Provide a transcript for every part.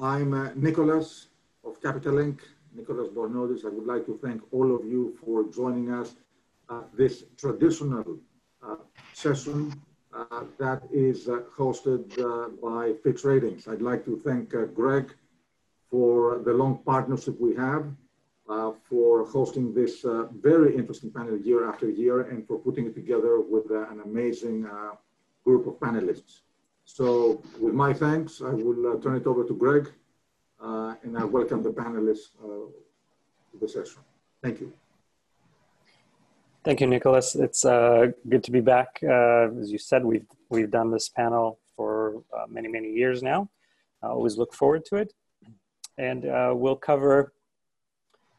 I'm uh, Nicholas of Capital Link, Nicholas Bornozis. I would like to thank all of you for joining us at this traditional uh, session uh, that is uh, hosted uh, by Fitch Ratings. I'd like to thank Greg for the long partnership we have, for hosting this very interesting panel year after year, and for putting it together with an amazing group of panelists. So with my thanks, I will uh, turn it over to Greg, uh, and I welcome the panelists uh, to the session. Thank you. Thank you, Nicholas. It's uh, good to be back. Uh, as you said, we've we've done this panel for uh, many many years now. I always look forward to it, and we'll cover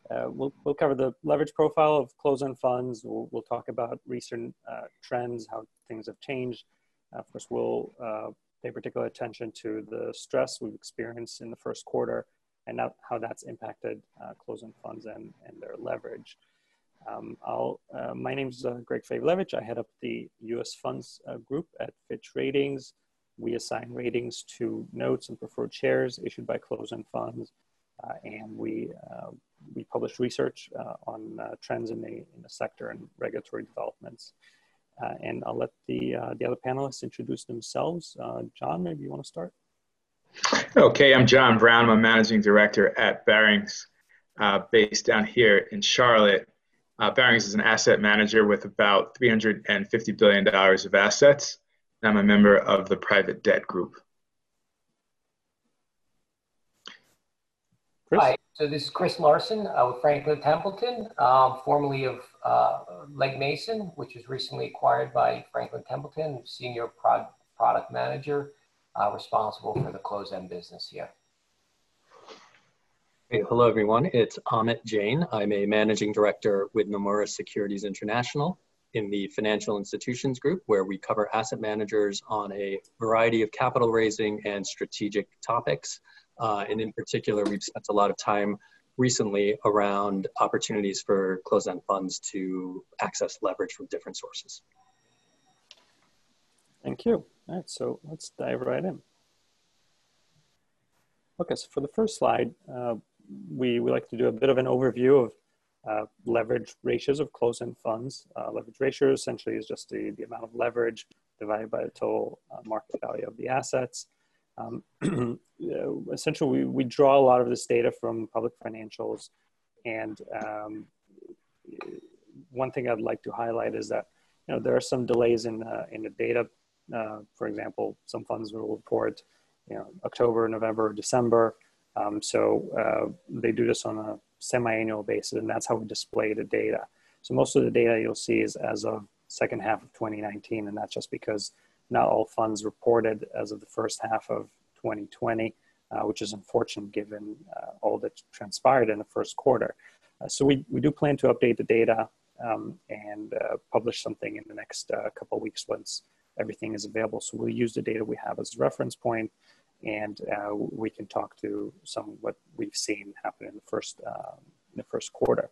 we'll we'll cover the leverage profile of closed-end funds. We'll, we'll talk about recent trends, how things have changed. Of course, we'll pay particular attention to the stress we've experienced in the first quarter and how that's impacted closed-end funds and, and their leverage. Um, uh, my name is uh, Greg Fayvilevich. I head up the U.S. funds uh, group at Fitch Ratings. We assign ratings to notes and preferred shares issued by closed-end funds, uh, and we uh, we publish research uh, on trends in the in the sector and regulatory developments. Uh, and I'll let the uh, the other panelists introduce themselves. Uh, John, maybe you want to start. Okay, I'm John Brown. I'm a managing director at Barings, based down here in Charlotte. Uh, Barings is an asset manager with about $350 billion of assets. I'm a member of the private debt group. Chris? Hi, so this is Chris Larson uh, with Franklin Templeton, um, formerly of uh, Legg Mason, which was recently acquired by Franklin Templeton, senior prod product manager uh, responsible for the close-end business here. Hey, hello, everyone. It's Amit Jain. I'm a managing director with Nomura Securities International in the financial institutions group, where we cover asset managers on a variety of capital raising and strategic topics. Uh, and in particular, we've spent a lot of time recently around opportunities for closed-end funds to access leverage from different sources. Thank you. All right, so let's dive right in. Okay, so for the first slide, uh, we, we like to do a bit of an overview of uh, leverage ratios of closed-end funds. Uh, leverage ratio essentially is just the, the amount of leverage divided by the total uh, market value of the assets. Um, essentially, we, we draw a lot of this data from public financials. And um, one thing I'd like to highlight is that you know, there are some delays in, uh, in the data. Uh, for example, some funds will report you know, October, November, December. Um, so uh, they do this on a semi-annual basis, and that's how we display the data. So most of the data you'll see is as of second half of 2019, and that's just because not all funds reported as of the first half of 2020, uh, which is unfortunate given uh, all that transpired in the first quarter. Uh, so we, we do plan to update the data um, and uh, publish something in the next uh, couple weeks once everything is available. So we'll use the data we have as a reference point and uh, we can talk to some what we've seen happen in the first um, in the first quarter.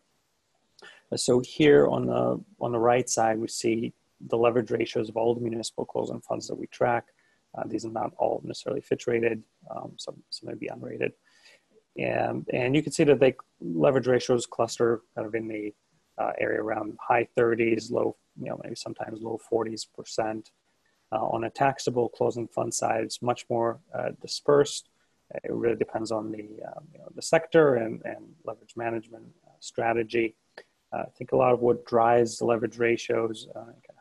So here on the on the right side, we see the leverage ratios of all the municipal closed-end funds that we track. Uh, these are not all necessarily Fitch rated; um, some some may be unrated. And and you can see that they leverage ratios cluster kind of in the uh, area around high 30s, low you know maybe sometimes low 40s percent. Uh, on a taxable closed-end fund side, it's much more uh, dispersed. It really depends on the, um, you know, the sector and, and leverage management uh, strategy. I think a lot of what drives the leverage ratios help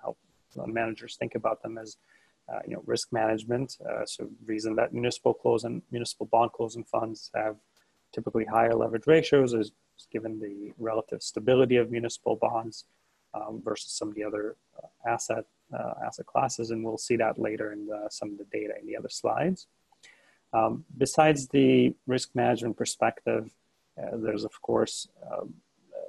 managers think about them as uh, you know, risk management. Uh, so reason that municipal close and municipal bond closed-end funds have typically higher leverage ratios is given the relative stability of municipal bonds um, versus some of the other uh, asset uh, asset classes, and we'll see that later in the, some of the data in the other slides. Um, besides the risk management perspective, uh, there's of course, um,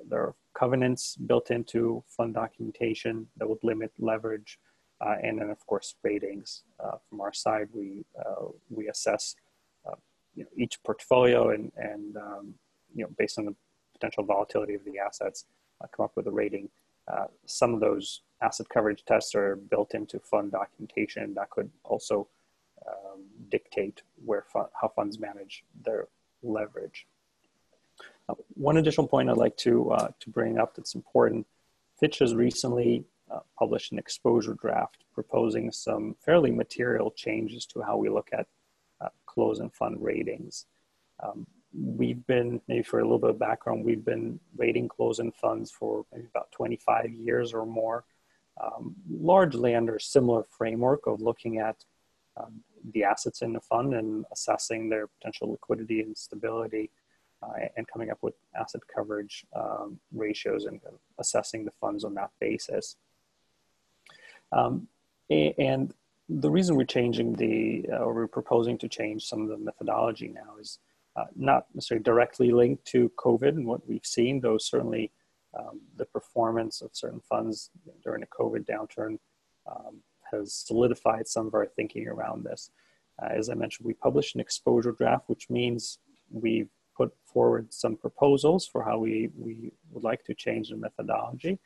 there are covenants built into fund documentation that would limit leverage. Uh, and then of course ratings. Uh, from our side, we, uh, we assess uh, you know, each portfolio and, and um, you know, based on the potential volatility of the assets, come up with a rating. some of those asset coverage tests are built into fund documentation that could also um, dictate where how funds manage their leverage. One additional point I'd like to, uh, to bring up that's important, Fitch has recently uh, published an exposure draft proposing some fairly material changes to how we look at uh, closed-end fund ratings. Um, we've been, maybe for a little bit of background, we've been rating closed-end funds for maybe about 25 years or more, um, largely under a similar framework of looking at um, the assets in the fund and assessing their potential liquidity and stability and coming up with asset coverage um, ratios and assessing the funds on that basis. Um, and the reason we're changing the, uh, or we're proposing to change some of the methodology now is uh, not necessarily directly linked to COVID and what we've seen, though certainly um, the performance of certain funds during the COVID downturn um, has solidified some of our thinking around this. Uh, as I mentioned, we published an exposure draft, which means we've put forward some proposals for how we, we would like to change the methodology.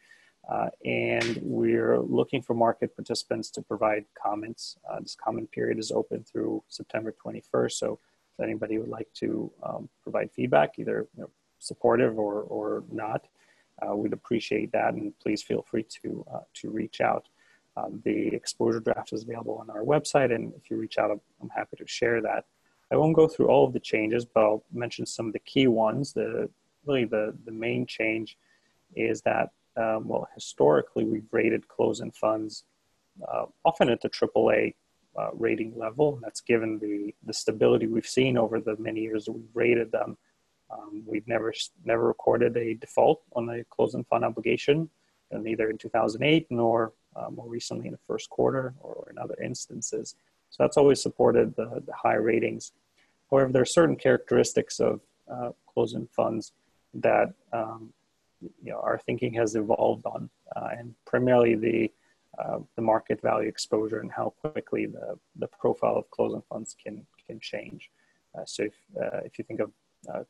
Uh, and we're looking for market participants to provide comments. Uh, this comment period is open through September 21st. So if anybody would like to um, provide feedback, either you know, supportive or, or not, uh, we'd appreciate that. And please feel free to, uh, to reach out. Um, the exposure draft is available on our website. And if you reach out, I'm, I'm happy to share that. I won't go through all of the changes, but I'll mention some of the key ones. The really the, the main change is that um, well, historically we've rated closed-end funds uh, often at the AAA uh, rating level. And that's given the the stability we've seen over the many years that we've rated them. Um, we've never never recorded a default on a closed-end fund obligation, and neither in 2008 nor uh, more recently in the first quarter or in other instances. So that's always supported the, the high ratings. However, there are certain characteristics of uh, closed-end funds that um, you know, our thinking has evolved on, uh, and primarily the uh, the market value exposure and how quickly the, the profile of closed-end funds can can change. Uh, so if, uh, if you think of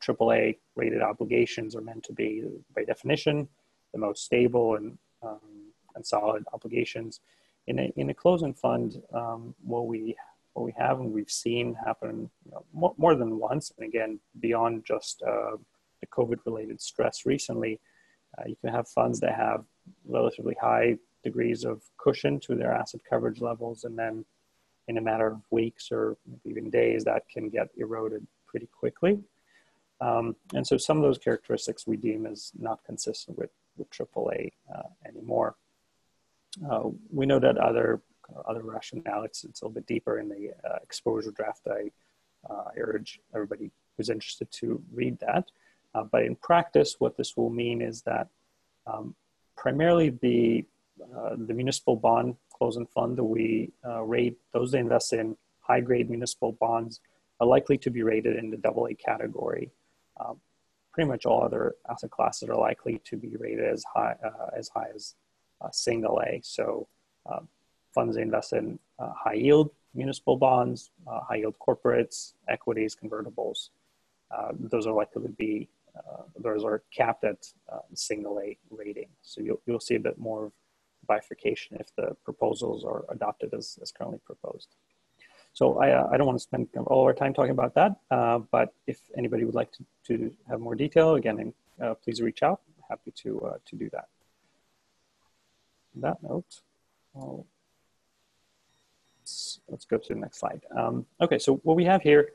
AAA rated obligations are meant to be, by definition, the most stable and um, and solid obligations. In a, in a closed-end fund, um, what we what we have and we've seen happen you know, more, more, than once, and again beyond just uh, the COVID-related stress recently, uh, you can have funds that have relatively high degrees of cushion to their asset coverage levels, and then in a matter of weeks or even days, that can get eroded pretty quickly. Um, and so some of those characteristics we deem as not consistent with, with AAA uh, anymore. Uh, we know that other other rationale, it's, it's a little bit deeper in the uh, exposure draft. I, uh, urge everybody who's interested to read that. Uh, but in practice, what this will mean is that um, primarily the, uh, the municipal bond closed-end fund that we rate, those that invest in high-grade municipal bonds are likely to be rated in the AA category. Um, pretty much all other asset classes are likely to be rated as high uh, as high as uh, single A. So uh, funds they invest in uh, high yield municipal bonds, uh, high yield corporates, equities, convertibles. Uh, those are likely to be, those are capped at single A rating. So you'll, you'll see a bit more bifurcation if the proposals are adopted as, as currently proposed. So I, I don't want to spend all our time talking about that, but if anybody would like to, to have more detail, again, please reach out. happy to, to do that On that note, well, let's, go to the next slide. Um, okay, so what we have here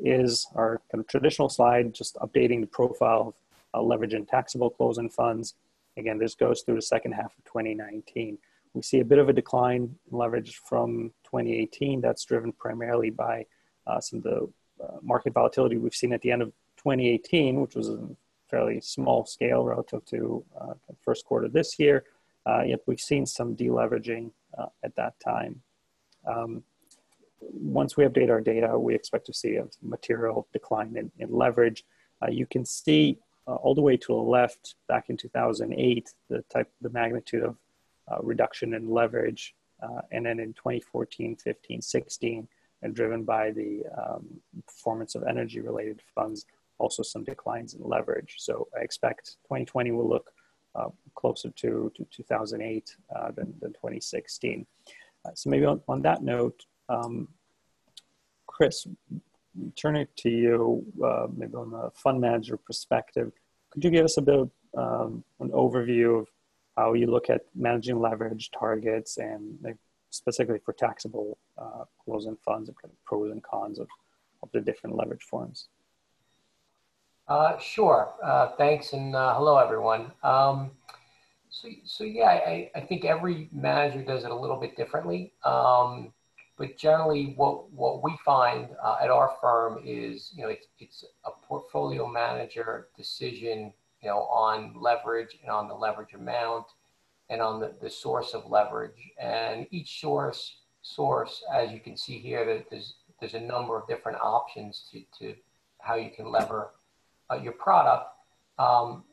is our kind of traditional slide, just updating the profile of uh, leverage and taxable closed-end funds. Again, this goes through the second half of 2019. We see a bit of a decline in leverage from 2018. That's driven primarily by uh, some of the uh, market volatility we've seen at the end of 2018, which was a fairly small scale relative to uh, the first quarter this year. Uh, yet we've seen some deleveraging uh, at that time. Um, once we update our data, we expect to see a material decline in, in leverage. Uh, you can see uh, all the way to the left back in 2008, the type, the magnitude of uh, reduction in leverage. Uh, and then in 2014, 15, 16, and driven by the um, performance of energy related funds, also some declines in leverage. So I expect 2020 will look uh, closer to, to 2008 uh, than, than 2016. Uh, so maybe on, on that note, um, Chris, turning to you, uh, maybe on the fund manager perspective, could you give us a bit of um, an overview of how you look at managing leverage targets and like, specifically for taxable uh, closed-end funds and kind of pros and cons of, of the different leverage forms? Uh, sure. Uh, thanks, and uh, hello, everyone. Um, so, so yeah, I, I think every manager does it a little bit differently. Um, but generally, what what we find uh, at our firm is, you know, it's it's a portfolio manager decision, you know, on leverage and on the leverage amount, and on the, the source of leverage. And each source source, as you can see here, there's there's a number of different options to to how you can lever uh, your product. Um,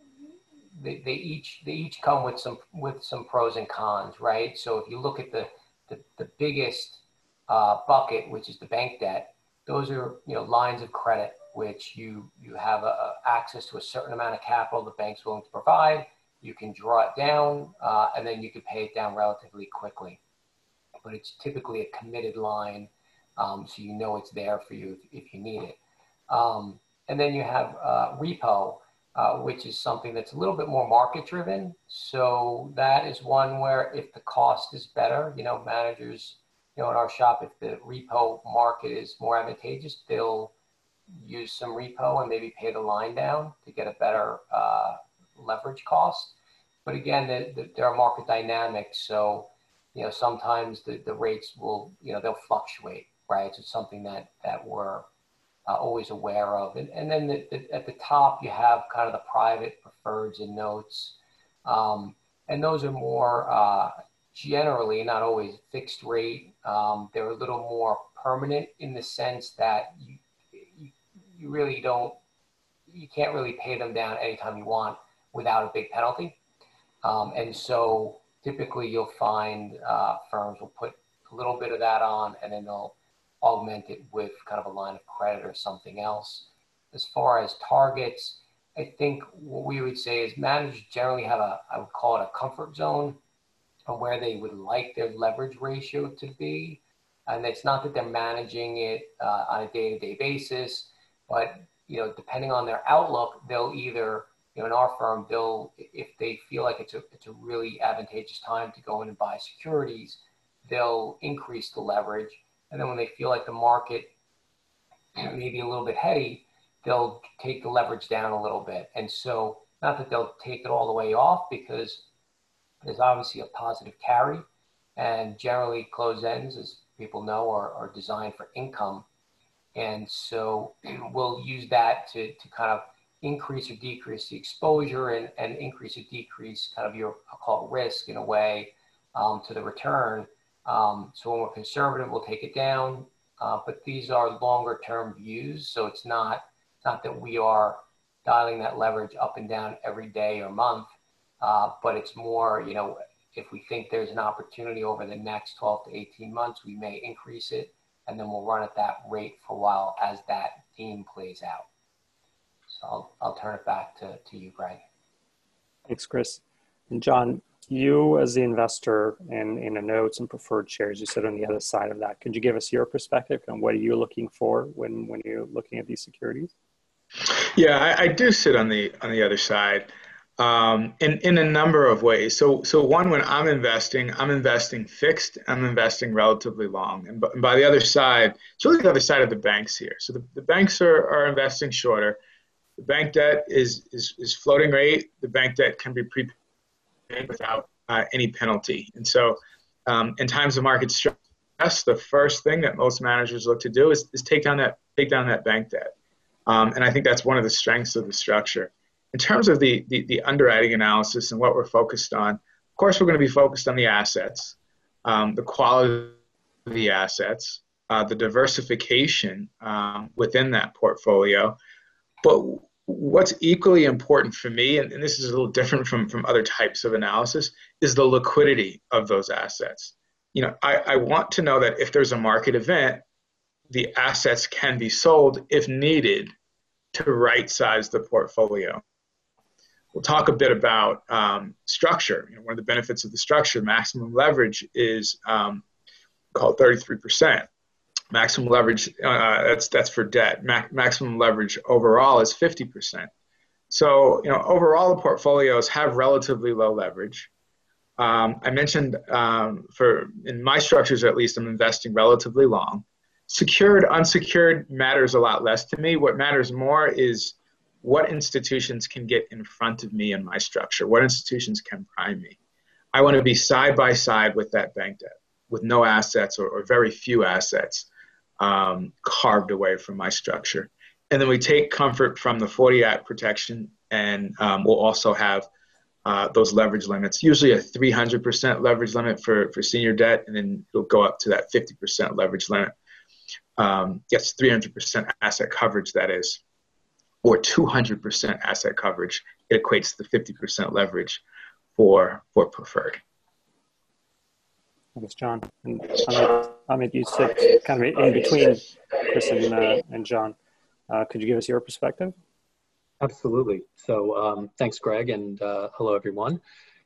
they, they each they each come with some with some pros and cons, right? So if you look at the the, the biggest uh, bucket, which is the bank debt, those are you know lines of credit which you you have a, a access to a certain amount of capital the bank's willing to provide. You can draw it down, uh, and then you can pay it down relatively quickly. But it's typically a committed line, um, so you know it's there for you if, if you need it. Um, and then you have uh, repo, uh, which is something that's a little bit more market driven. So that is one where if the cost is better, you know, managers, you know, in our shop, if the repo market is more advantageous, they'll use some repo and maybe pay the line down to get a better uh, leverage cost. But again, the, the, there are market dynamics. So, you know, sometimes the, the rates will, you know, they'll fluctuate, right? So it's something that, that we're uh, always aware of. And, and then the, the, at the top, you have kind of the private preferreds and notes. Um, and those are more uh, generally, not always fixed rate. Um, they're a little more permanent in the sense that you, you, you really don't, you can't really pay them down anytime you want without a big penalty. Um, and so typically you'll find uh, firms will put a little bit of that on and then they'll augment it with kind of a line of credit or something else. As far as targets, I think what we would say is managers generally have a, I would call it a comfort zone of where they would like their leverage ratio to be. And it's not that they're managing it uh, on a day-to-day basis, but you know, depending on their outlook, they'll either, you know, in our firm, they'll, if they feel like it's a, it's a really advantageous time to go in and buy securities, they'll increase the leverage and then when they feel like the market may be a little bit heady, they'll take the leverage down a little bit. And so, not that they'll take it all the way off because there's obviously a positive carry. And generally, close ends, as people know, are, are designed for income. And so, we'll use that to, to kind of increase or decrease the exposure and, and increase or decrease kind of your, I'll call risk in a way um, to the return um, so when we're conservative, we'll take it down. Uh, but these are longer term views. So it's not, not that we are dialing that leverage up and down every day or month, uh, but it's more, you know, if we think there's an opportunity over the next 12 to 18 months, we may increase it and then we'll run at that rate for a while as that theme plays out. So I'll, I'll turn it back to, to you, Greg. Thanks, Chris. And John, you as the investor in, in a notes and preferred shares, you sit on the other side of that. Could you give us your perspective and what are you looking for when, when you're looking at these securities? Yeah, I, I do sit on the on the other side um, in in a number of ways. So so one, when I'm investing, I'm investing fixed. I'm investing relatively long, and by, and by the other side, it's really the other side of the banks here. So the, the banks are, are investing shorter. The bank debt is, is is floating rate. The bank debt can be prepaid without uh, any penalty. And so, um, in times of market stress, the first thing that most managers look to do is, is take down that take down that bank debt. Um, and I think that's one of the strengths of the structure. In terms of the, the, the underwriting analysis and what we're focused on, of course, we're going to be focused on the assets, um, the quality of the assets, uh, the diversification um, within that portfolio. But what's equally important for me, and, and, this is a little different from, from other types of analysis, is the liquidity of those assets. You know, I, I want to know that if there's a market event, the assets can be sold if needed to right size the portfolio. We'll talk a bit about um, structure. You know, one of the benefits of the structure, maximum leverage, is um, called 33%. Maximum leverage uh, that's that's for debt. maximum leverage overall is 50%. So you know overall the portfolios have relatively low leverage. Um, I mentioned um, for in my structures at least I'm investing relatively long. Secured, unsecured matters a lot less to me. What matters more is what institutions can get in front of me in my structure. What institutions can prime me. I want to be side by side with that bank debt, with no assets or, or very few assets um, carved away from my structure. And then we take comfort from the 40 Act protection, and um, we'll also have uh, those leverage limits, usually a 300% leverage limit for, for senior debt, and then it'll go up to that 50% leverage limit. Um, yes, 300% asset coverage, that is, or 200% asset coverage. It equates to the 50% leverage for, for preferred. Thanks, John. And Amit, Amit, you sit kind of in between Chris and, uh, and John. Uh, could you give us your perspective? Absolutely. So um, thanks, Greg, and uh, hello, everyone.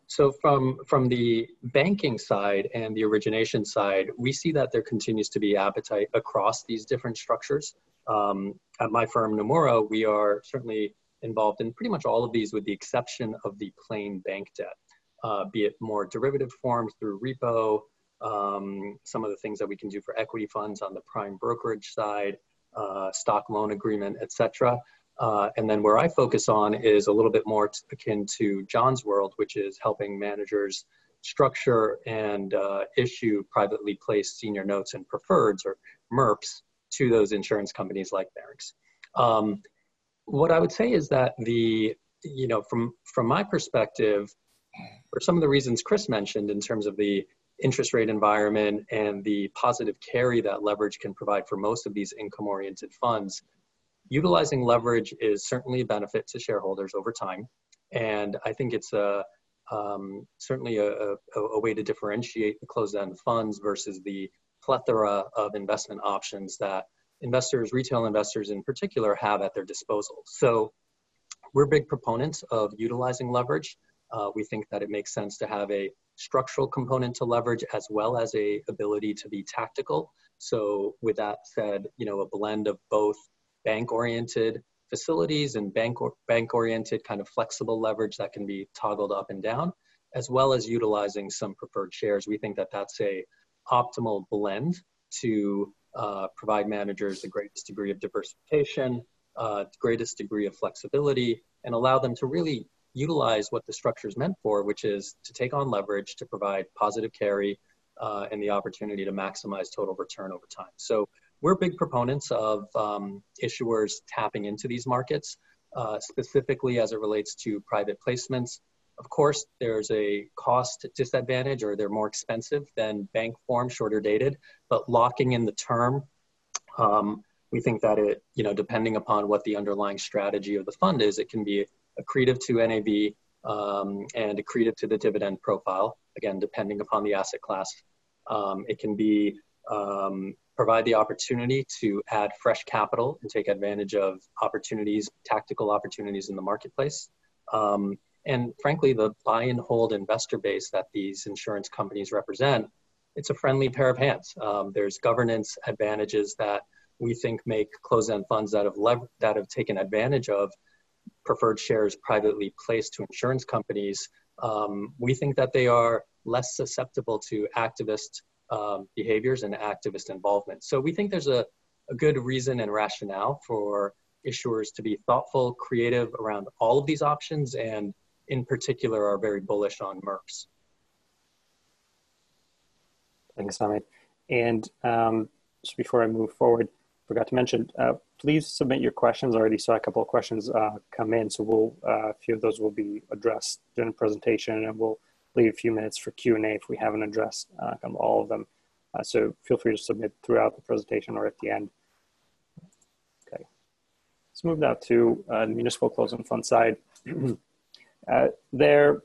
So from, from the banking side and the origination side, we see that there continues to be appetite across these different structures. Um, at my firm, Nomura, we are certainly involved in pretty much all of these with the exception of the plain bank debt, uh, be it more derivative forms through repo, um, some of the things that we can do for equity funds on the prime brokerage side, uh, stock loan agreement, et cetera. Uh, and then where I focus on is a little bit more akin to John's world, which is helping managers structure and uh, issue privately placed senior notes and preferreds or MERPs to those insurance companies like Barings. Um, what I would say is that the, you know, from, from my perspective, for some of the reasons Chris mentioned in terms of the interest rate environment and the positive carry that leverage can provide for most of these income oriented funds, utilizing leverage is certainly a benefit to shareholders over time. And I think it's a, um, certainly a, a, a, way to differentiate the closed end funds versus the plethora of investment options that investors, retail investors in particular, have at their disposal. So we're big proponents of utilizing leverage. Uh, we think that it makes sense to have a structural component to leverage as well as a ability to be tactical. So with that said, you know, a blend of both bank oriented facilities and bank or, bank oriented kind of flexible leverage that can be toggled up and down as well as utilizing some preferred shares we think that that's a optimal blend to uh, provide managers the greatest degree of diversification uh, greatest degree of flexibility and allow them to really utilize what the structure is meant for which is to take on leverage to provide positive carry uh, and the opportunity to maximize total return over time so we're big proponents of um, issuers tapping into these markets, uh, specifically as it relates to private placements. Of course, there's a cost disadvantage or they're more expensive than bank form, shorter dated, but locking in the term, um, we think that it, you know, depending upon what the underlying strategy of the fund is, it can be accretive to NAV um, and accretive to the dividend profile, again, depending upon the asset class. Um, it can be um, provide the opportunity to add fresh capital and take advantage of opportunities, tactical opportunities in the marketplace. Um, and frankly, the buy and hold investor base that these insurance companies represent, it's a friendly pair of hands. Um, there's governance advantages that we think make closed-end funds that have lev- that have taken advantage of preferred shares privately placed to insurance companies. Um, we think that they are less susceptible to activist um, behaviors and activist involvement. So we think there's a, a good reason and rationale for issuers to be thoughtful, creative around all of these options, and in particular are very bullish on MERPs. Thanks, Amit. And um, just before I move forward, forgot to mention, uh, please submit your questions. I already saw a couple of questions uh, come in, so we'll, uh, a few of those will be addressed during the presentation, and we'll leave a few minutes for Q&A if we haven't addressed uh, all of them. Uh, so feel free to submit throughout the presentation or at the end. Okay, let's move now to uh, the municipal closed-end fund side. they're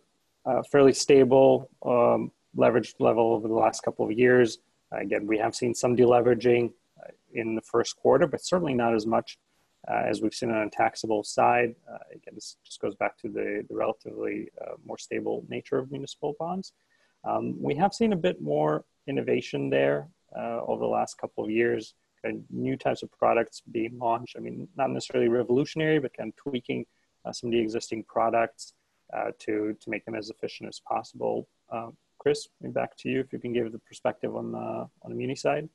fairly stable um, leverage level over the last couple of years. again, we have seen some deleveraging in the first quarter, but certainly not as much uh, as we've seen on a taxable side. Uh, again, this just goes back to the, the relatively uh, more stable nature of municipal bonds. Um, we have seen a bit more innovation there over the last couple of years. kind of new types of products being launched. I mean, not necessarily revolutionary, but kind of tweaking uh, some of the existing products uh, to to make them as efficient as possible. Uh, Chris, back to you if you can give the perspective on the on the Muni side.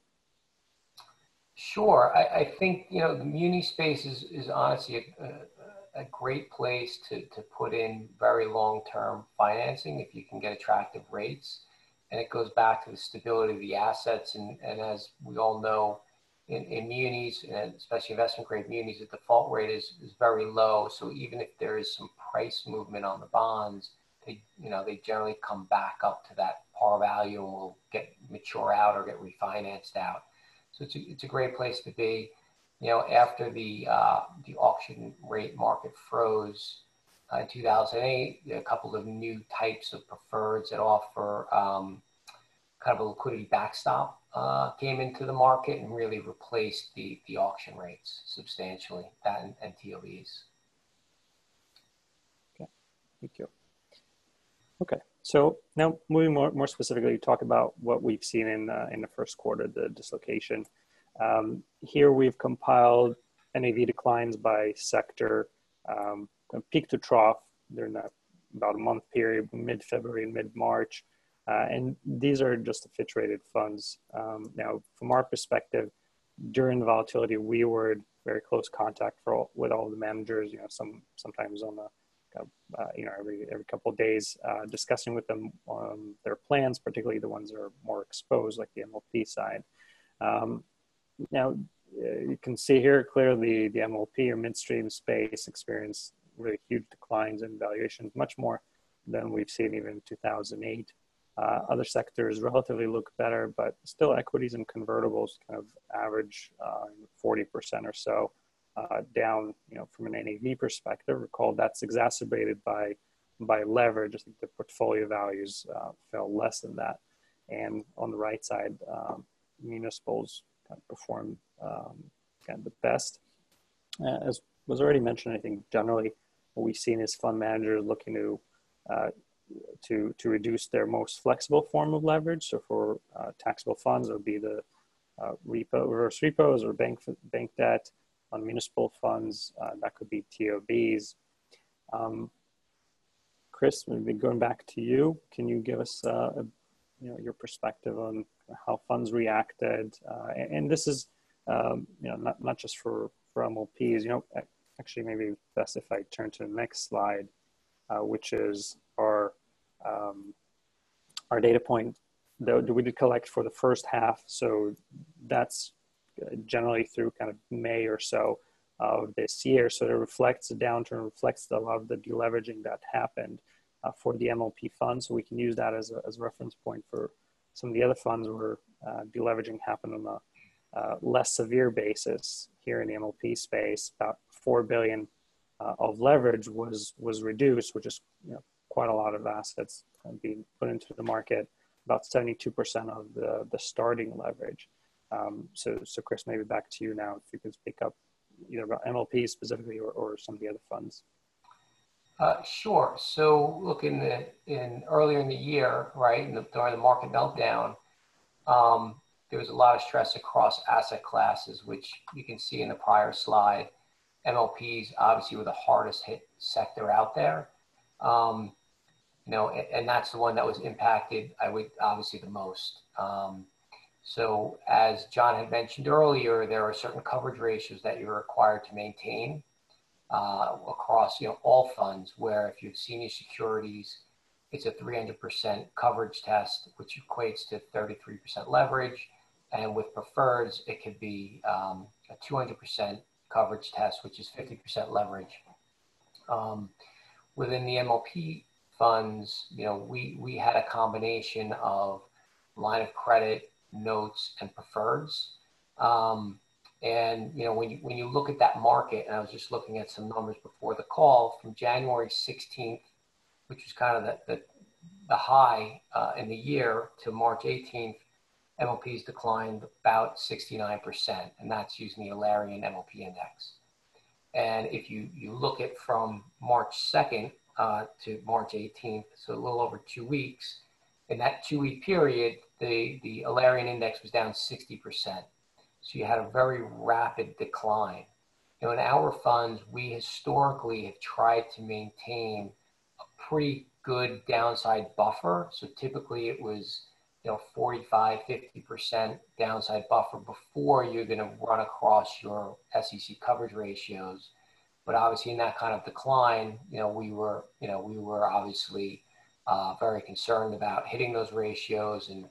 Sure, I, I think you know the Muni space is is honestly a, a, a great place to to put in very long term financing if you can get attractive rates and it goes back to the stability of the assets. And, and as we all know, in, in munis, and especially investment grade munis, the default rate is, is very low. So even if there is some price movement on the bonds, they, you know, they generally come back up to that par value and will get mature out or get refinanced out. So it's a, it's a great place to be. You know, after the uh, the auction rate market froze, uh, in 2008, a couple of new types of preferreds that offer um, kind of a liquidity backstop uh, came into the market and really replaced the, the auction rates substantially, that and, and TOBs. Okay, thank you. Okay, so now moving more, more specifically, talk about what we've seen in, uh, in the first quarter, the dislocation. Um, here we've compiled NAV declines by sector, um, peak to trough during that about a month period, mid February and mid March. Uh, and these are just the Fitch rated funds. Um, now, from our perspective, during the volatility, we were in very close contact for all, with all the managers. You know, some sometimes on the uh, you know every every couple of days, uh, discussing with them on their plans, particularly the ones that are more exposed, like the MLP side. Um, now, uh, you can see here clearly the MLP or midstream space experienced really huge declines in valuations, much more than we've seen even in 2008. Uh, other sectors relatively look better, but still equities and convertibles kind of average uh, 40% or so uh, down, you know, from an NAV perspective. Recall that's exacerbated by, by leverage. I think the portfolio values uh, fell less than that. And on the right side, um, municipals kind of perform um, kind of the best. Uh, as was already mentioned, I think generally what we've seen is fund managers looking to uh, to to reduce their most flexible form of leverage. So for uh, taxable funds, it would be the uh, repo, reverse repos, or bank bank debt. On municipal funds, uh, that could be TOBs. Um, Chris, maybe going back to you, can you give us uh, a, you know your perspective on how funds reacted? Uh, and, and, this is um, you know not not just for for MLPs. You know, actually maybe best if I turn to the next slide, uh, which is our um, our data point that we did collect for the first half. So that's generally through kind of May or so of this year. So it reflects the downturn, reflects a lot of the deleveraging that happened uh, for the MLP funds. So we can use that as a, as a reference point for some of the other funds where uh, deleveraging happened on a uh, less severe basis here in the MLP space. About four billion uh, of leverage was was reduced, which is you know, quite a lot of assets being put into the market, about 72% of the, the starting leverage. Um, so, so Chris, maybe back to you now, if you could speak up either about MLP specifically or, or some of the other funds. Uh, sure. So, look in the in earlier in the year, right, in the, during the market meltdown, um, there was a lot of stress across asset classes, which you can see in the prior slide. MLPs obviously were the hardest hit sector out there. Um, you know, and, and, that's the one that was impacted, I would obviously the most. Um, so as John had mentioned earlier, there are certain coverage ratios that you're required to maintain uh, across, you know, all funds where if you have senior securities, it's a 300% coverage test, which equates to 33% leverage. And with preferreds, it could be um, a 200% coverage test, which is 50% leverage. Um, within the MLP funds, you know, we, we had a combination of line of credit, notes, and preferreds. Um, and, you know, when you, when you look at that market, and I was just looking at some numbers before the call, from January 16th, which was kind of the, the, the high uh, in the year, to March 18th, MLPs declined about 69%, and that's using the Alerian MLP index. And if you, you look at from March 2nd uh, to March 18th, so a little over two weeks, in that two week period, the, the Alerian index was down 60%. So you had a very rapid decline. You know, in our funds, we historically have tried to maintain a pretty good downside buffer. So typically it was, you know, 45, 50% downside buffer before you're going to run across your SEC coverage ratios. But obviously in that kind of decline, you know, we were, you know, we were obviously uh, very concerned about hitting those ratios. And,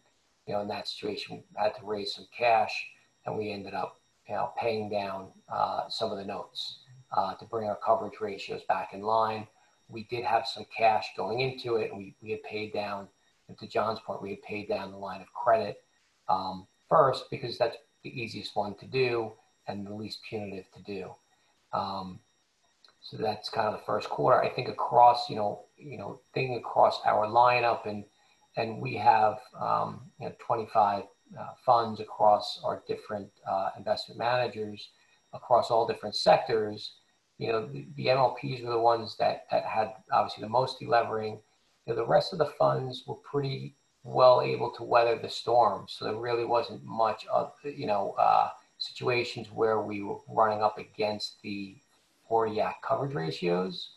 you know, in that situation, we had to raise some cash and we ended up, you know, paying down uh, some of the notes uh, to bring our coverage ratios back in line. We did have some cash going into it and we, we had paid down, and to John's point, we had paid down the line of credit um, first because that's the easiest one to do and the least punitive to do. Um, so that's kind of the first quarter. I think across, you know, you know, thing across our lineup and and we have um, you know 25 uh, funds across our different uh, investment managers across all different sectors. You know, the, the, MLPs were the ones that, that had obviously the most delevering. You know, the rest of the funds were pretty well able to weather the storm. So there really wasn't much of, you know, uh, situations where we were running up against the 40 Act coverage ratios.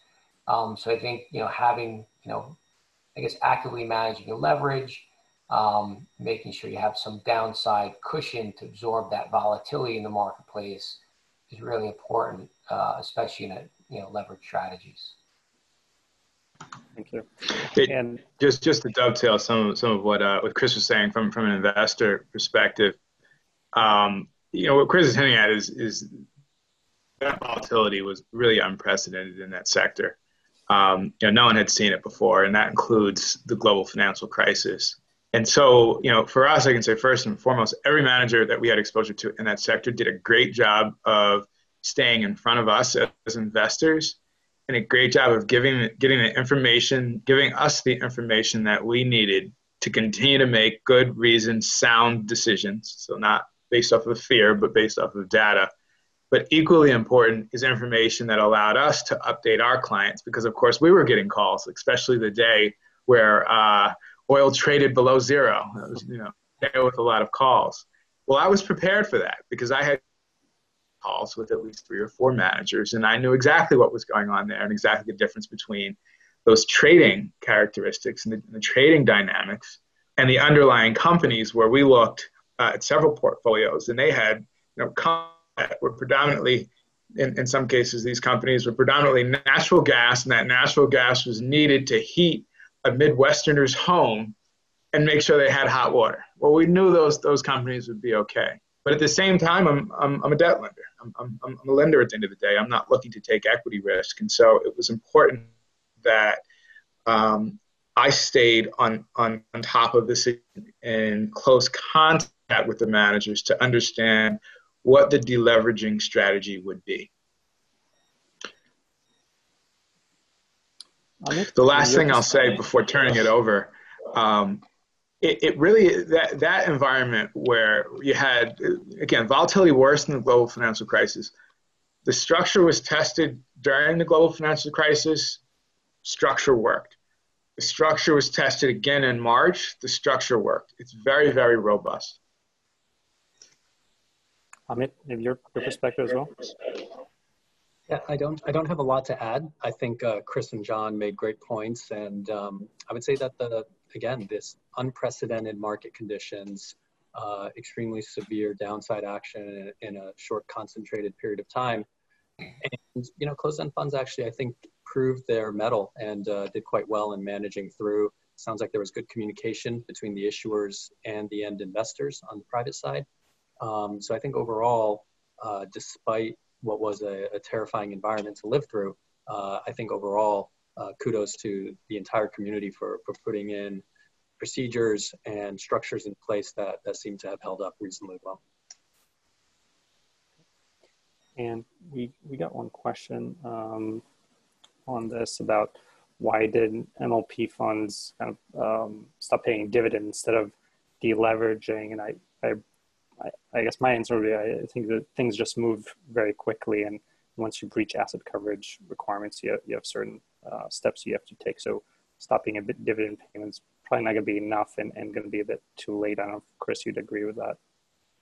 Um, so I think, you know, having, you know, I guess actively managing your leverage, um, making sure you have some downside cushion to absorb that volatility in the marketplace is really important, uh, especially in a, you know, leverage strategies. Thank you. It, and just just to dovetail some of, some of what uh, what Chris was saying from from an investor perspective, um, you know what Chris is hinting at is is that volatility was really unprecedented in that sector. Um, you know, no one had seen it before, and that includes the global financial crisis. And so, you know, for us, I can say first and foremost, every manager that we had exposure to in that sector did a great job of staying in front of us as investors, and a great job of giving getting the information, giving us the information that we needed to continue to make good, reasoned, sound decisions. So not based off of fear, but based off of data but equally important is information that allowed us to update our clients because, of course, we were getting calls, especially the day where uh, oil traded below zero. That was, you know, with a lot of calls. Well, I was prepared for that because I had calls with at least three or four managers, and I knew exactly what was going on there and exactly the difference between those trading characteristics and the, the trading dynamics and the underlying companies where we looked uh, at several portfolios and they had you know were predominantly, in, in some cases, these companies were predominantly natural gas, and that natural gas was needed to heat a Midwesterner's home and make sure they had hot water. Well, we knew those, those companies would be okay. But at the same time, I'm, I'm, I'm a debt lender. I'm, I'm, I'm a lender at the end of the day. I'm not looking to take equity risk. And so it was important that um, I stayed on, on, on top of this in close contact with the managers to understand what the deleveraging strategy would be. The last thing I'll say before turning it over, um, it, it, really that that environment where you had again volatility worse than the global financial crisis. The structure was tested during the global financial crisis. Structure worked. The structure was tested again in March. The structure worked. It's very very robust. Amit, maybe your, your perspective as well. Yeah, I don't. I don't have a lot to add. I think uh, Chris and John made great points, and um, I would say that the again this unprecedented market conditions, uh, extremely severe downside action in, in, a short, concentrated period of time, and you know, closed-end funds actually I think proved their mettle and uh, did quite well in managing through. Sounds like there was good communication between the issuers and the end investors on the private side. Um, so I think overall, uh, despite what was a, a, terrifying environment to live through, uh, I think overall, uh, kudos to the entire community for, for putting in procedures and structures in place that, that seem to have held up reasonably well. And we, we got one question um, on this about why did MLP funds kind of um, stop paying dividends instead of deleveraging? And I, I I, I guess my answer would be I think that things just move very quickly, and once you breach asset coverage requirements, you have, you have certain uh, steps you have to take. So stopping a bit dividend payments probably not going to be enough, and, and going to be a bit too late. I don't know if Chris you'd agree with that.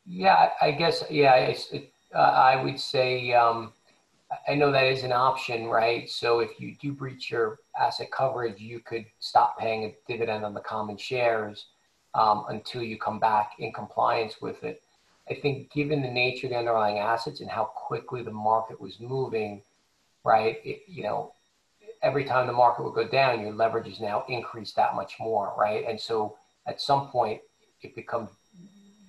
Yeah, I guess, yeah, it, uh, I would say, um, I know that is an option, right? So if you do breach your asset coverage, you could stop paying a dividend on the common shares um, until you come back in compliance with it. I think given the nature of the underlying assets and how quickly the market was moving, right, it, you know, every time the market would go down, your leverage is now increased that much more, right? And so at some point, it becomes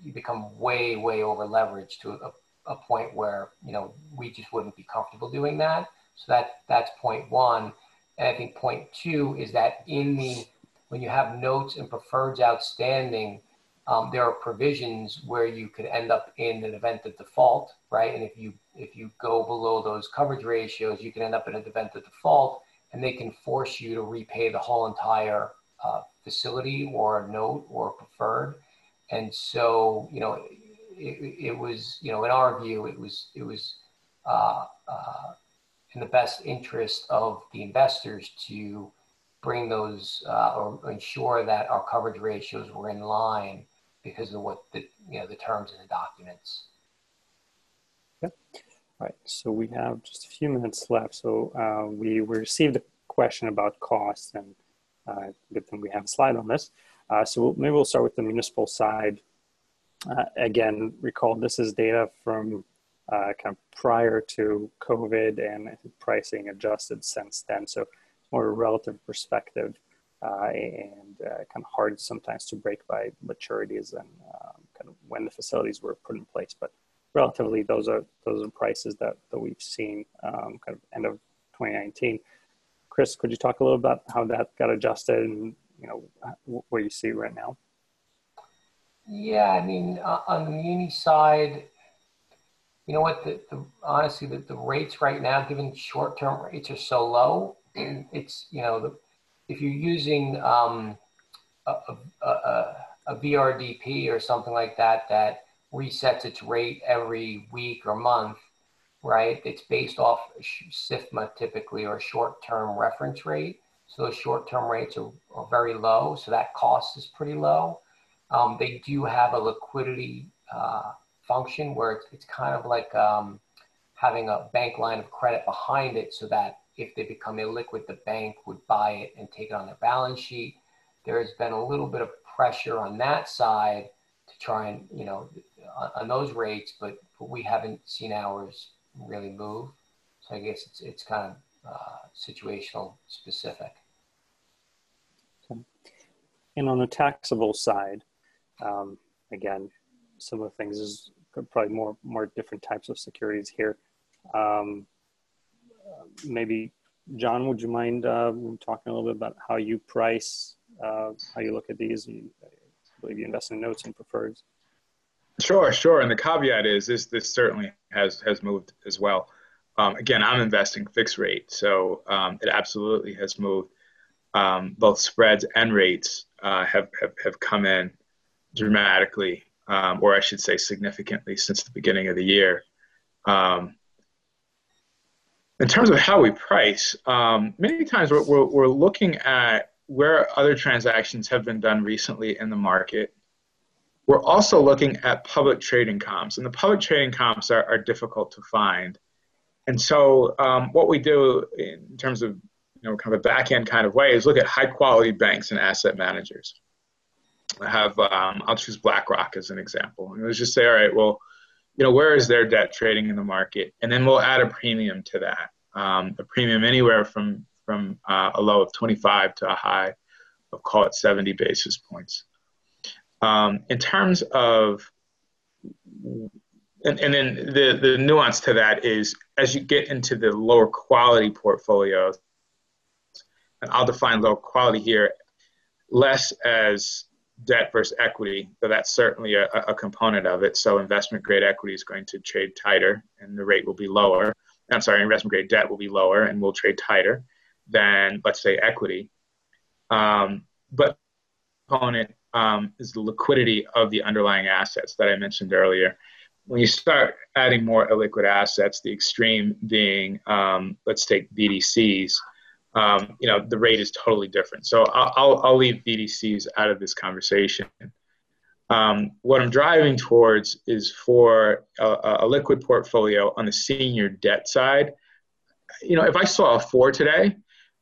you become way, way over leveraged to a, a point where you know we just wouldn't be comfortable doing that. So that that's point one. And I think point two is that in the when you have notes and preferreds outstanding, um, there are provisions where you could end up in an event of default, right? And if you if you go below those coverage ratios, you can end up in an event of default, and they can force you to repay the whole entire uh, facility or note or preferred. And so, you know, it, it, was, you know, in our view, it was, it was uh, uh, in the best interest of the investors to bring those uh, or ensure that our coverage ratios were in line because of what the, you know, the terms in the documents. Yeah. All right, so we have just a few minutes left. So uh, we, we received a question about costs and uh, good thing we have a slide on this. Uh, so we'll, maybe we'll start with the municipal side. Uh, again, recall this is data from uh, kind of prior to COVID and pricing adjusted since then. So more relative perspective uh, and uh, kind of hard sometimes to break by maturities and um, kind of when the facilities were put in place. But relatively, those are those are prices that, that we've seen um, kind of end of 2019. Chris, could you talk a little about how that got adjusted and you know where you see right now? Yeah, I mean, uh, on the muni side, you know what? The, the honestly, the, the rates right now, given short-term rates are so low, it's you know, the, if you're using um, a, a, a, a VRDP or something like that that resets its rate every week or month, right? It's based off SIFMA typically or short-term reference rate. So those short-term rates are, are, very low. So that cost is pretty low. Um, they do have a liquidity uh, function where it's, it's, kind of like um, having a bank line of credit behind it so that if they become illiquid, the bank would buy it and take it on their balance sheet. There has been a little bit of pressure on that side to try and, you know, on, on those rates, but, but we haven't seen ours really move. So I guess it's, it's kind of uh, situational specific. Okay. And on the taxable side, um, again, some of the things is probably more more different types of securities here. Um, maybe John, would you mind uh, talking a little bit about how you price, uh, how you look at these? You, I believe you invest in notes and preferreds. Sure, sure. And the caveat is this: this certainly has has moved as well. Um, again, I'm investing fixed rate, so um, it absolutely has moved. Um, both spreads and rates uh, have, have have come in dramatically, um, or I should say, significantly since the beginning of the year. Um, in terms of how we price, um, many times we're, we're, we're looking at where other transactions have been done recently in the market we're also looking at public trading comps, and the public trading comps are, are difficult to find. And so, um, what we do in terms of you know kind of a back end kind of way is look at high quality banks and asset managers. I have um, I'll choose BlackRock as an example, and let's just say, all right, well, you know, where is their debt trading in the market, and then we'll add a premium to that, um, a premium anywhere from from uh, a low of 25 to a high of call it 70 basis points. Um, in terms of, and, and then the, the nuance to that is as you get into the lower quality portfolios, and I'll define low quality here less as debt versus equity, but that's certainly a, a, component of it. So investment grade equity is going to trade tighter and the rate will be lower. I'm sorry, investment grade debt will be lower and will trade tighter than, let's say, equity. Um, but component um, is the liquidity of the underlying assets that I mentioned earlier. When you start adding more illiquid assets, the extreme being, um, let's take BDCs, um, you know, the rate is totally different. So I'll, I'll leave BDCs out of this conversation. Um, what I'm driving towards is for a, a, liquid portfolio on the senior debt side. You know, if I saw a four today,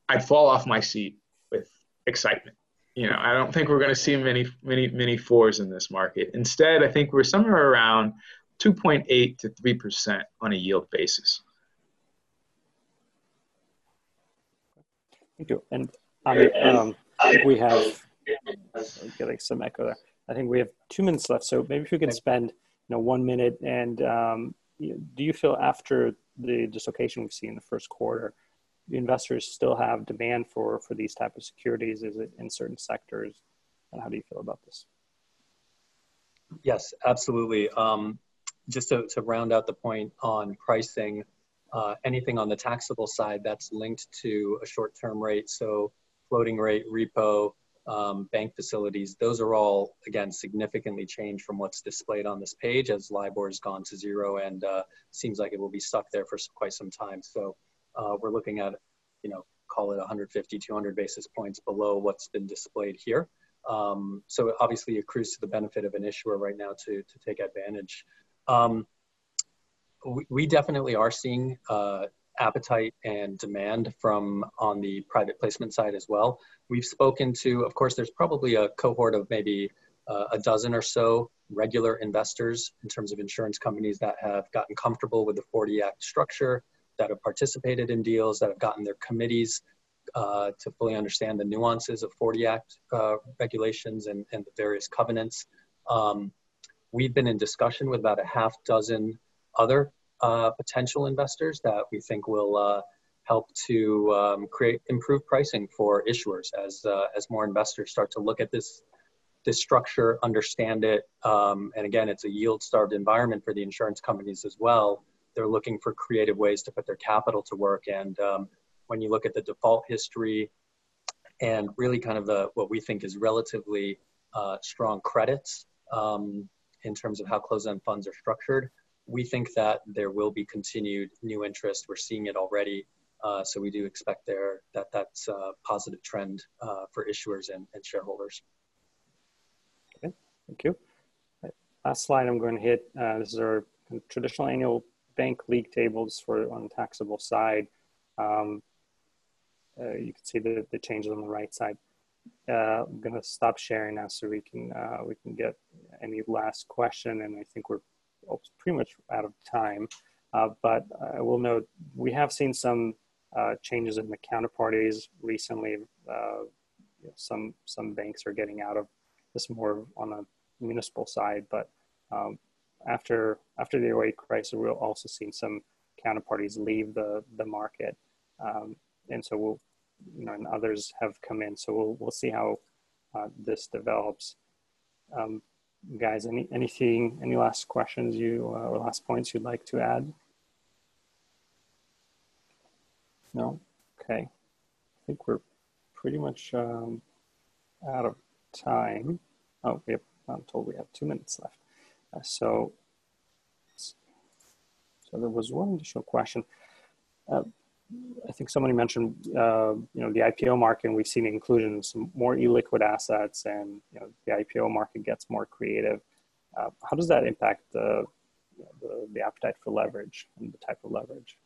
I'd fall off my seat with excitement. You know, I don't think we're going to see many, many, many fours in this market. Instead, I think we're somewhere around 2.8 to 3% on a yield basis. Thank you. And um, we have getting some echo there. I think we have two minutes left, so maybe if we could spend you know one minute and um, do you feel after the dislocation we've seen in the first quarter, investors still have demand for for these type of securities? Is it in certain sectors, and how do you feel about this? Yes, absolutely. Um, just to, to round out the point on pricing, uh, anything on the taxable side that's linked to a short-term rate, so floating rate repo, um, bank facilities, those are all, again, significantly changed from what's displayed on this page as LIBOR has gone to zero and uh, seems like it will be stuck there for quite some time. So uh, we're looking at, you know, call it 150, 200 basis points below what's been displayed here. Um, so it obviously accrues to the benefit of an issuer right now to, to take advantage. Um, we, we, definitely are seeing uh, appetite and demand from on the private placement side as well. We've spoken to, of course, there's probably a cohort of maybe uh, a dozen or so regular investors in terms of insurance companies that have gotten comfortable with the 40 Act structure, that have participated in deals, that have gotten their committees uh, to fully understand the nuances of 40 Act uh, regulations and, and the various covenants. Um, we've been in discussion with about a half dozen other uh, potential investors that we think will uh, help to um, create improved pricing for issuers as uh, as more investors start to look at this this structure, understand it, um, and again, it's a yield-starved environment for the insurance companies as well. They're looking for creative ways to put their capital to work, and um, when you look at the default history and really kind of the what we think is relatively uh, strong credits um, in terms of how closed-end funds are structured, we think that there will be continued new interest. We're seeing it already. Uh, so we do expect there that that's a positive trend uh, for issuers and, and, shareholders. Okay, thank you. Last slide I'm going to hit. Uh, this is our traditional annual bank league tables for on the taxable side. Um, uh, you can see the, the changes on the right side. Uh, I'm going to stop sharing now so we can uh, we can get any last question, and I think we're pretty much out of time. Uh, but I will note we have seen some uh, changes in the counterparties recently. Uh, you know, some some banks are getting out of this more on the municipal side, but um, after after the 08 crisis, we've also seen some counterparties leave the the market, um, and so we'll you know and others have come in. So we'll we'll see how uh, this develops. Um, guys, any anything, any last questions you uh, or last points you'd like to add? No. Okay. I think we're pretty much um, out of time. Oh, we have, I'm told we have two minutes left. Uh, so, so there was one additional question. Uh, I think somebody mentioned, uh, you know, the IPO market, and we've seen inclusion of some more illiquid assets, and you know, the IPO market gets more creative. Uh, how does that impact the, the, the appetite for leverage and the type of leverage?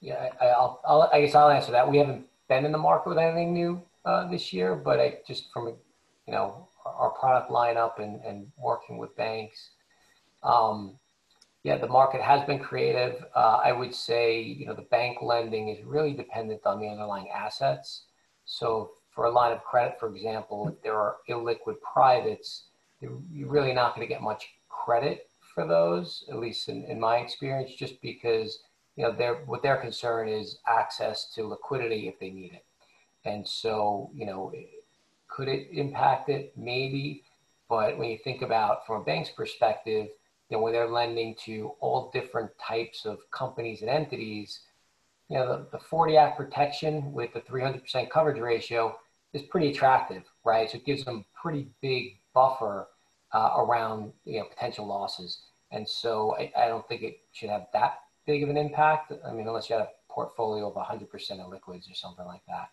Yeah, I, will I'll, I guess I'll answer that. We haven't been in the market with anything new uh, this year, but I just from you know our product lineup and, and working with banks, um, yeah, the market has been creative. Uh, I would say, you know, the bank lending is really dependent on the underlying assets. So for a line of credit, for example, if there are illiquid privates, you're really not going to get much credit for those, at least in, in my experience, just because, you know, their, what their concern is access to liquidity if they need it. And so, you know, could it impact it? Maybe. But when you think about from a bank's perspective, know, where they're lending to all different types of companies and entities, you know, the, the 40 Act protection with the 300% coverage ratio is pretty attractive, right? So it gives them pretty big buffer uh, around, you know, potential losses. And so I, I don't think it should have that big of an impact. I mean, unless you have a portfolio of 100% of liquids or something like that.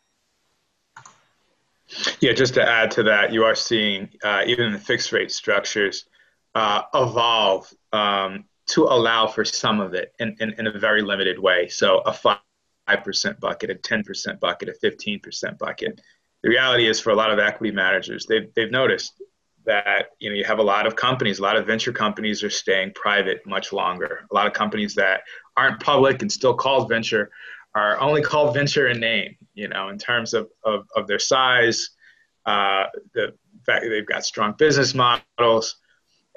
Yeah, just to add to that, you are seeing uh, even the fixed rate structures uh, evolve um, to allow for some of it in, in, in, a very limited way. So a 5% bucket, a 10% bucket, a 15% bucket. The reality is for a lot of equity managers, they've, they've noticed that you know you have a lot of companies, a lot of venture companies are staying private much longer. A lot of companies that aren't public and still called venture are only called venture in name, you know, in terms of, of, of their size, uh, the fact that they've got strong business models,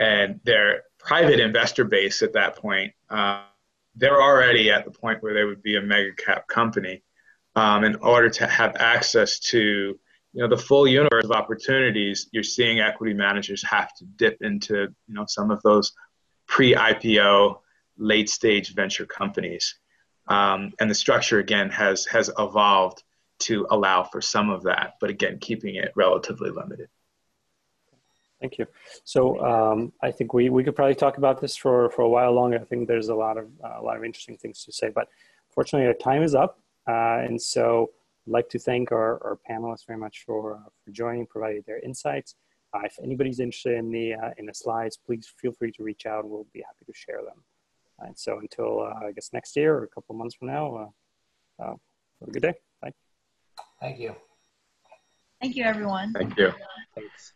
and their private investor base at that point, uh, they're already at the point where they would be a mega cap company. Um, in order to have access to you know the full universe of opportunities, you're seeing equity managers have to dip into you know some of those pre-IPO, late-stage venture companies, um, and the structure again has has evolved to allow for some of that, but again keeping it relatively limited. Thank you. So um, I think we, we could probably talk about this for, for a while longer. I think there's a lot of uh, a lot of interesting things to say, but fortunately our time is up, uh, and so I'd like to thank our, our panelists very much for uh, for joining, providing their insights. Uh, if anybody's interested in the uh, in the slides, please feel free to reach out, and we'll be happy to share them. And so until uh, I guess next year or a couple months from now, have a good day. Bye. Thank you. Thank you, everyone. Thank you. Thanks.